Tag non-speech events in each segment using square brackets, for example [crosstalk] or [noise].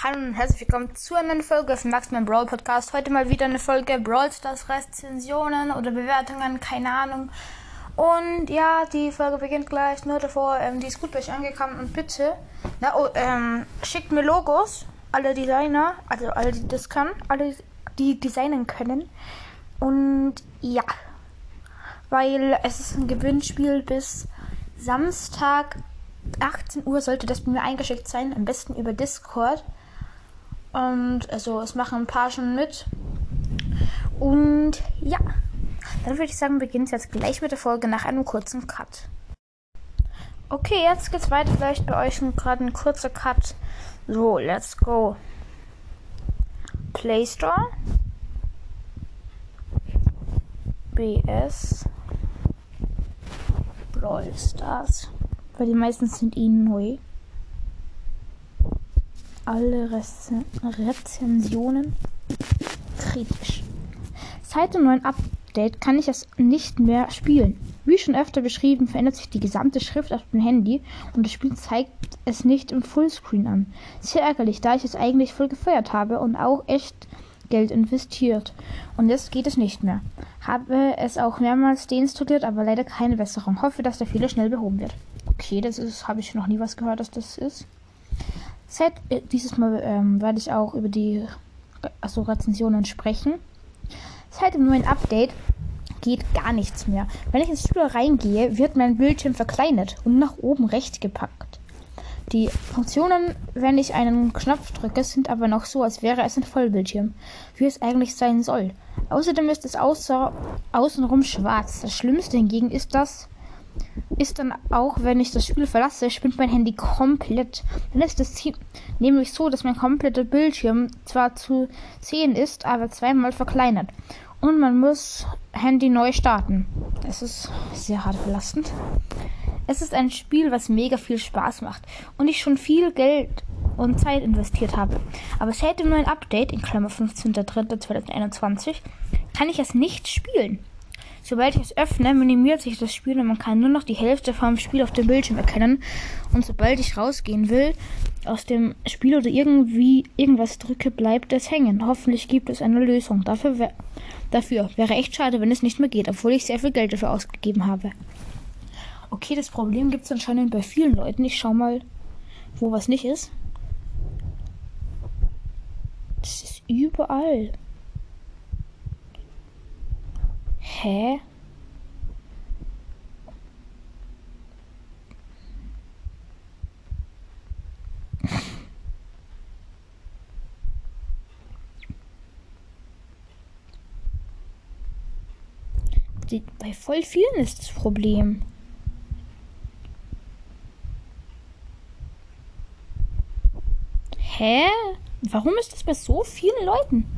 Hallo und herzlich willkommen zu einer neuen Folge von Maxman Brawl Podcast. Heute mal wieder eine Folge Brawl Stars Rezensionen oder Bewertungen, keine Ahnung. Und ja, die Folge beginnt gleich. Nur davor, ähm, die ist gut bei euch angekommen. Und bitte, na, oh, ähm, schickt mir Logos. Alle Designer, also alle, die das können, alle, die designen können. Und ja, weil es ist ein Gewinnspiel bis Samstag 18 Uhr sollte das bei mir eingeschickt sein, am besten über Discord. Und also es machen ein paar schon mit. Und ja, dann würde ich sagen, beginnt jetzt gleich mit der Folge nach einem kurzen Cut. Okay, jetzt geht's weiter. Vielleicht bei euch gerade ein kurzer Cut. So, let's go. Play Store. BS. Brawl Stars. Weil die meisten sind ihnen neu alle Rezen Rezensionen kritisch. Seit dem neuen Update kann ich es nicht mehr spielen. Wie schon öfter beschrieben, verändert sich die gesamte Schrift auf dem Handy und das Spiel zeigt es nicht im Fullscreen an. Sehr ärgerlich, da ich es eigentlich voll gefeuert habe und auch echt Geld investiert. Und jetzt geht es nicht mehr. Habe es auch mehrmals deinstalliert, aber leider keine Besserung. Hoffe, dass der Fehler schnell behoben wird. Okay, das ist, habe ich noch nie was gehört, dass das ist. Seit äh, dieses Mal ähm, werde ich auch über die also Rezensionen sprechen. Seit dem neuen Update geht gar nichts mehr. Wenn ich ins Spiel reingehe, wird mein Bildschirm verkleinert und nach oben rechts gepackt. Die Funktionen, wenn ich einen Knopf drücke, sind aber noch so, als wäre es ein Vollbildschirm, wie es eigentlich sein soll. Außerdem ist es außer, außenrum schwarz. Das Schlimmste hingegen ist das, ist dann auch, wenn ich das Spiel verlasse, spinnt mein Handy komplett. Dann ist es nämlich so, dass mein kompletter Bildschirm zwar zu sehen ist, aber zweimal verkleinert. Und man muss Handy neu starten. Das ist sehr hart belastend. Es ist ein Spiel, was mega viel Spaß macht und ich schon viel Geld und Zeit investiert habe. Aber seit dem neuen Update, in Klammer 15.03.2021, kann ich es nicht spielen. Sobald ich es öffne, minimiert sich das Spiel und man kann nur noch die Hälfte vom Spiel auf dem Bildschirm erkennen. Und sobald ich rausgehen will aus dem Spiel oder irgendwie irgendwas drücke, bleibt es hängen. Hoffentlich gibt es eine Lösung. Dafür, wär, dafür wäre echt schade, wenn es nicht mehr geht, obwohl ich sehr viel Geld dafür ausgegeben habe. Okay, das Problem gibt es anscheinend bei vielen Leuten. Ich schau mal, wo was nicht ist. Das ist überall. Hä? Die, bei voll vielen ist das Problem. Hä? Warum ist das bei so vielen Leuten?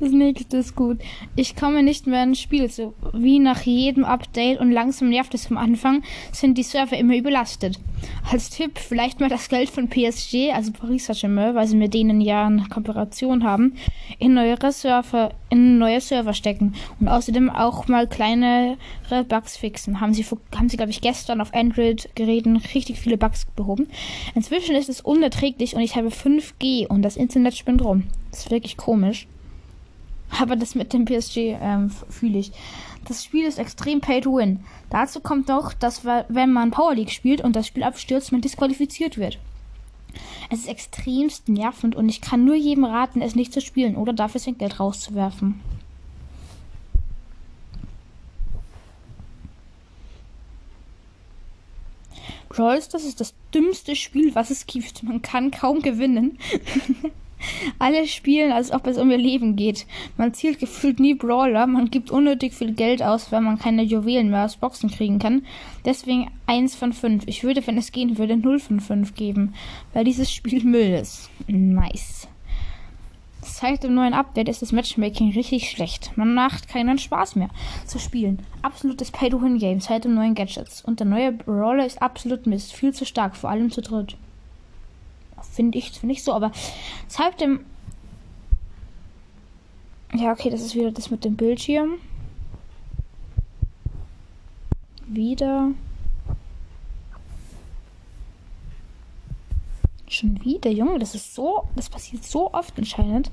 das nächste ist gut. Ich komme nicht mehr ins Spiel. So wie nach jedem Update und langsam nervt es am Anfang, sind die Server immer überlastet. Als Tipp vielleicht mal das Geld von PSG, also Paris Saint-Germain, weil sie mit denen ja eine Kooperation haben, in neuere Server, in neue Server stecken und außerdem auch mal kleinere Bugs fixen. Haben sie, haben sie glaube ich, gestern auf Android-Geräten richtig viele Bugs behoben. Inzwischen ist es unerträglich und ich habe 5G und das Internet spinnt rum. Das ist wirklich komisch. Aber das mit dem PSG ähm, fühle ich. Das Spiel ist extrem pay to win. Dazu kommt noch, dass wenn man Power League spielt und das Spiel abstürzt, man disqualifiziert wird. Es ist extremst nervend und ich kann nur jedem raten, es nicht zu spielen oder dafür sein Geld rauszuwerfen. Brawl das ist das dümmste Spiel, was es gibt. Man kann kaum gewinnen. [laughs] Alle spielen, als ob es um ihr Leben geht. Man zielt gefühlt nie Brawler, man gibt unnötig viel Geld aus, weil man keine Juwelen mehr aus Boxen kriegen kann. Deswegen 1 von 5. Ich würde, wenn es gehen würde, 0 von 5 geben, weil dieses Spiel Müll ist. Nice. Seit dem neuen Update ist das Matchmaking richtig schlecht. Man macht keinen Spaß mehr zu spielen. Absolutes Pay-to-Win-Game seit dem neuen Gadgets. Und der neue Brawler ist absolut Mist. Viel zu stark, vor allem zu dritt. Finde ich, finde ich so, aber seit dem Ja, okay, das ist wieder das mit dem Bildschirm. Wieder. Schon wieder, Junge, das ist so, das passiert so oft anscheinend.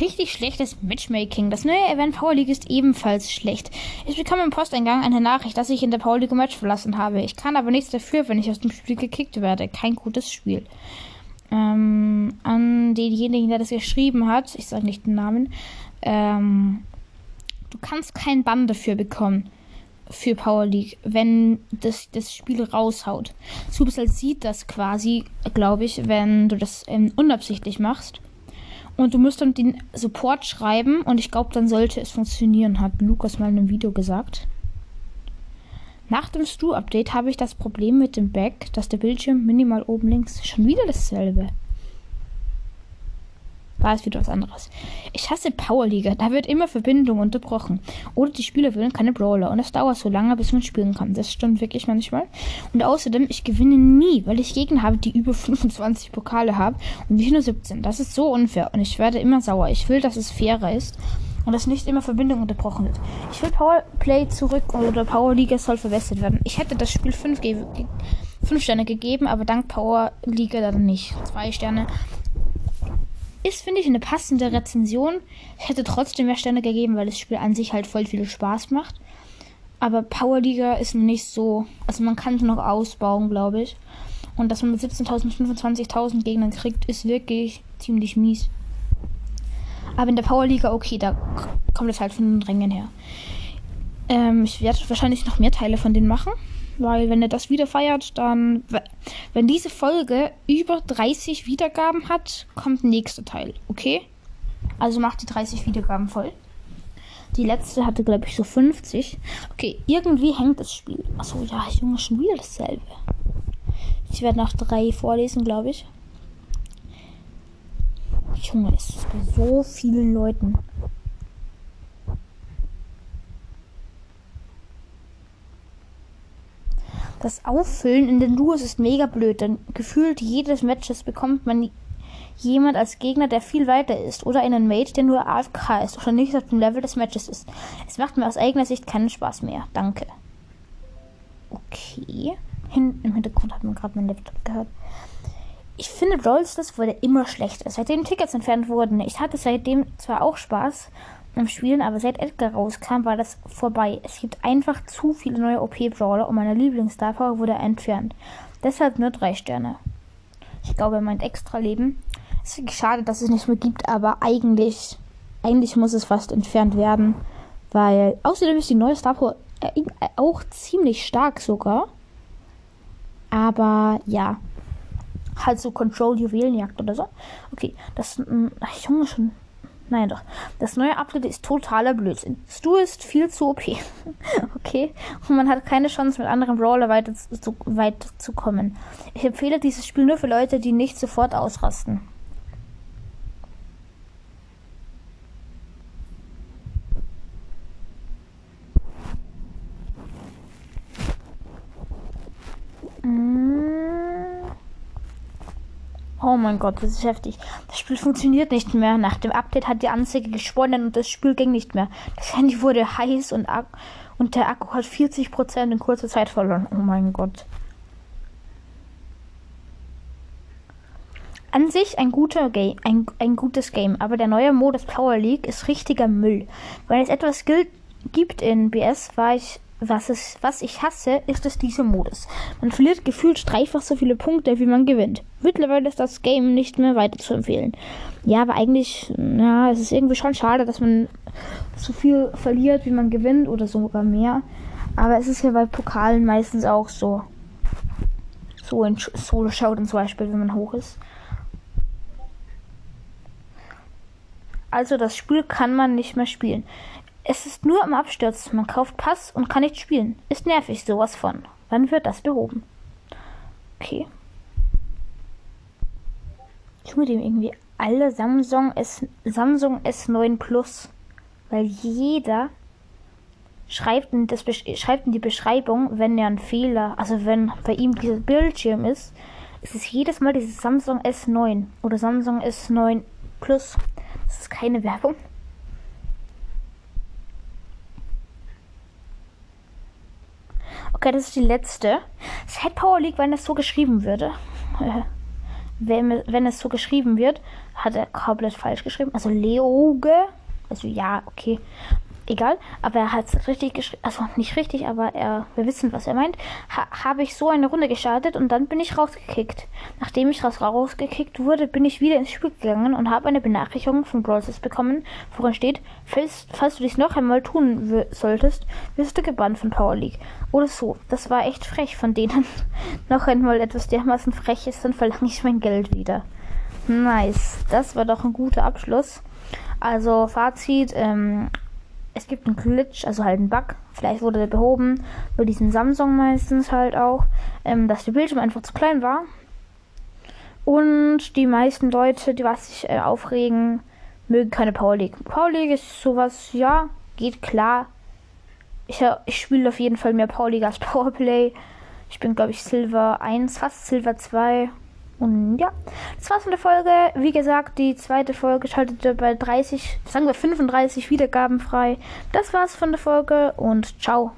Richtig schlechtes Matchmaking. Das neue Event Power League ist ebenfalls schlecht. Ich bekam im Posteingang eine Nachricht, dass ich in der Power League Match verlassen habe. Ich kann aber nichts dafür, wenn ich aus dem Spiel gekickt werde. Kein gutes Spiel. Ähm, an denjenigen, der das geschrieben hat, ich sage nicht den Namen, ähm, du kannst keinen Bann dafür bekommen für Power League, wenn das, das Spiel raushaut. Supercell sieht das quasi, glaube ich, wenn du das ähm, unabsichtlich machst. Und du musst dann den Support schreiben und ich glaube, dann sollte es funktionieren, hat Lukas mal in einem Video gesagt. Nach dem Stu-Update habe ich das Problem mit dem Back, dass der Bildschirm minimal oben links schon wieder dasselbe war es wieder was anderes. Ich hasse Powerliga. Da wird immer Verbindung unterbrochen. Oder die Spieler wollen keine Brawler. Und es dauert so lange, bis man spielen kann. Das stimmt wirklich manchmal. Und außerdem, ich gewinne nie, weil ich Gegner habe, die über [laughs] 25 Pokale haben und ich nur 17. Das ist so unfair. Und ich werde immer sauer. Ich will, dass es fairer ist. Und dass nicht immer Verbindung unterbrochen wird. Ich will Powerplay zurück oder Powerliga soll verbessert werden. Ich hätte das Spiel 5 5 Sterne gegeben, aber dank Power Liga dann nicht. 2 Sterne ist, finde ich, eine passende Rezension. Ich hätte trotzdem mehr Sterne gegeben, weil das Spiel an sich halt voll viel Spaß macht. Aber Power Liga ist nicht so. Also man kann es noch ausbauen, glaube ich. Und dass man mit 17.000, 25.000 Gegnern kriegt, ist wirklich ziemlich mies. Aber in der Power Liga, okay, da kommt es halt von den Rängen her. Ähm, ich werde wahrscheinlich noch mehr Teile von denen machen. Weil wenn er das wieder feiert, dann, wenn diese Folge über 30 Wiedergaben hat, kommt der nächste Teil, okay? Also macht die 30 Wiedergaben voll. Die letzte hatte, glaube ich, so 50. Okay, irgendwie hängt das Spiel. Achso, ja, Junge, schon wieder dasselbe. Ich werde nach drei vorlesen, glaube ich. Junge, ist das bei so vielen Leuten. Das Auffüllen in den Duos ist mega blöd, denn gefühlt jedes Matches bekommt man jemand als Gegner, der viel weiter ist, oder einen Mate, der nur AFK ist oder nicht auf dem Level des Matches ist. Es macht mir aus eigener Sicht keinen Spaß mehr. Danke. Okay. Hin Im Hintergrund hat man gerade mein Laptop gehört. Ich finde, Brawl wurde immer schlechter, seitdem Tickets entfernt wurden. Ich hatte seitdem zwar auch Spaß, im Spielen, aber seit Edgar rauskam, war das vorbei. Es gibt einfach zu viele neue OP-Brawler und meine Lieblings-Star wurde entfernt. Deshalb nur drei Sterne. Ich glaube, er meint extra Leben. Es ist schade, dass es nicht mehr gibt, aber eigentlich, eigentlich muss es fast entfernt werden. Weil außerdem ist die neue Star Power äh, auch ziemlich stark sogar. Aber ja. Halt so Control Juwelenjagd oder so. Okay, das. Mh, Junge, schon Nein, doch. Das neue Update ist totaler Blödsinn. Stu ist viel zu OP. [laughs] okay. Und man hat keine Chance, mit anderen Brawler weiter zu, weit zu kommen. Ich empfehle dieses Spiel nur für Leute, die nicht sofort ausrasten. Mein Gott, das ist heftig. Das Spiel funktioniert nicht mehr. Nach dem Update hat die Anzeige gesponnen und das Spiel ging nicht mehr. Das Handy wurde heiß und, und der Akku hat 40% in kurzer Zeit verloren. Oh mein Gott. An sich ein guter Game, ein, ein gutes Game, aber der neue Modus Power League ist richtiger Müll. Wenn es etwas gilt, gibt in BS, war ich was, es, was ich hasse, ist es dieser Modus. Man verliert gefühlt dreifach so viele Punkte, wie man gewinnt. Mittlerweile ist das Game nicht mehr weiter zu empfehlen. Ja, aber eigentlich, ja, es ist irgendwie schon schade, dass man so viel verliert, wie man gewinnt oder sogar mehr. Aber es ist ja bei Pokalen meistens auch so. So in Solo Showdown zum Beispiel, wenn man hoch ist. Also das Spiel kann man nicht mehr spielen. Es ist nur am Absturz. Man kauft Pass und kann nicht spielen. Ist nervig, sowas von. Wann wird das behoben? Okay. Ich mit dem irgendwie alle Samsung S Samsung S9 Plus, weil jeder schreibt in, das schreibt in die Beschreibung, wenn er einen Fehler, also wenn bei ihm dieser Bildschirm ist, Es ist jedes Mal dieses Samsung S9 oder Samsung S9 Plus. Das ist keine Werbung. Okay, das ist die letzte. Set Power League, wenn das so geschrieben würde. wenn, wenn es so geschrieben wird, hat er komplett falsch geschrieben. Also Leoge. Also ja, okay egal, aber er hat es richtig geschrieben, also nicht richtig, aber er, wir wissen, was er meint, ha, habe ich so eine Runde gestartet und dann bin ich rausgekickt. Nachdem ich raus, rausgekickt wurde, bin ich wieder ins Spiel gegangen und habe eine Benachrichtigung von Brawlers bekommen, worin steht, falls, falls du dies noch einmal tun solltest, wirst du gebannt von Power League. Oder so. Das war echt frech von denen. [laughs] noch einmal etwas dermaßen frech ist, dann verlange ich mein Geld wieder. Nice. Das war doch ein guter Abschluss. Also Fazit, ähm, es gibt einen Glitch, also halt einen Bug. Vielleicht wurde der behoben. Bei diesen Samsung meistens halt auch, ähm, dass der Bildschirm einfach zu klein war. Und die meisten Leute, die was sich äh, aufregen, mögen keine Power League. Power League ist sowas, ja, geht klar. Ich, äh, ich spiele auf jeden Fall mehr Power League als [laughs] Powerplay. Ich bin, glaube ich, Silver 1, fast Silver 2. Und ja, das war's von der Folge. Wie gesagt, die zweite Folge schaltet bei 30, sagen wir 35 Wiedergaben frei. Das war's von der Folge und ciao.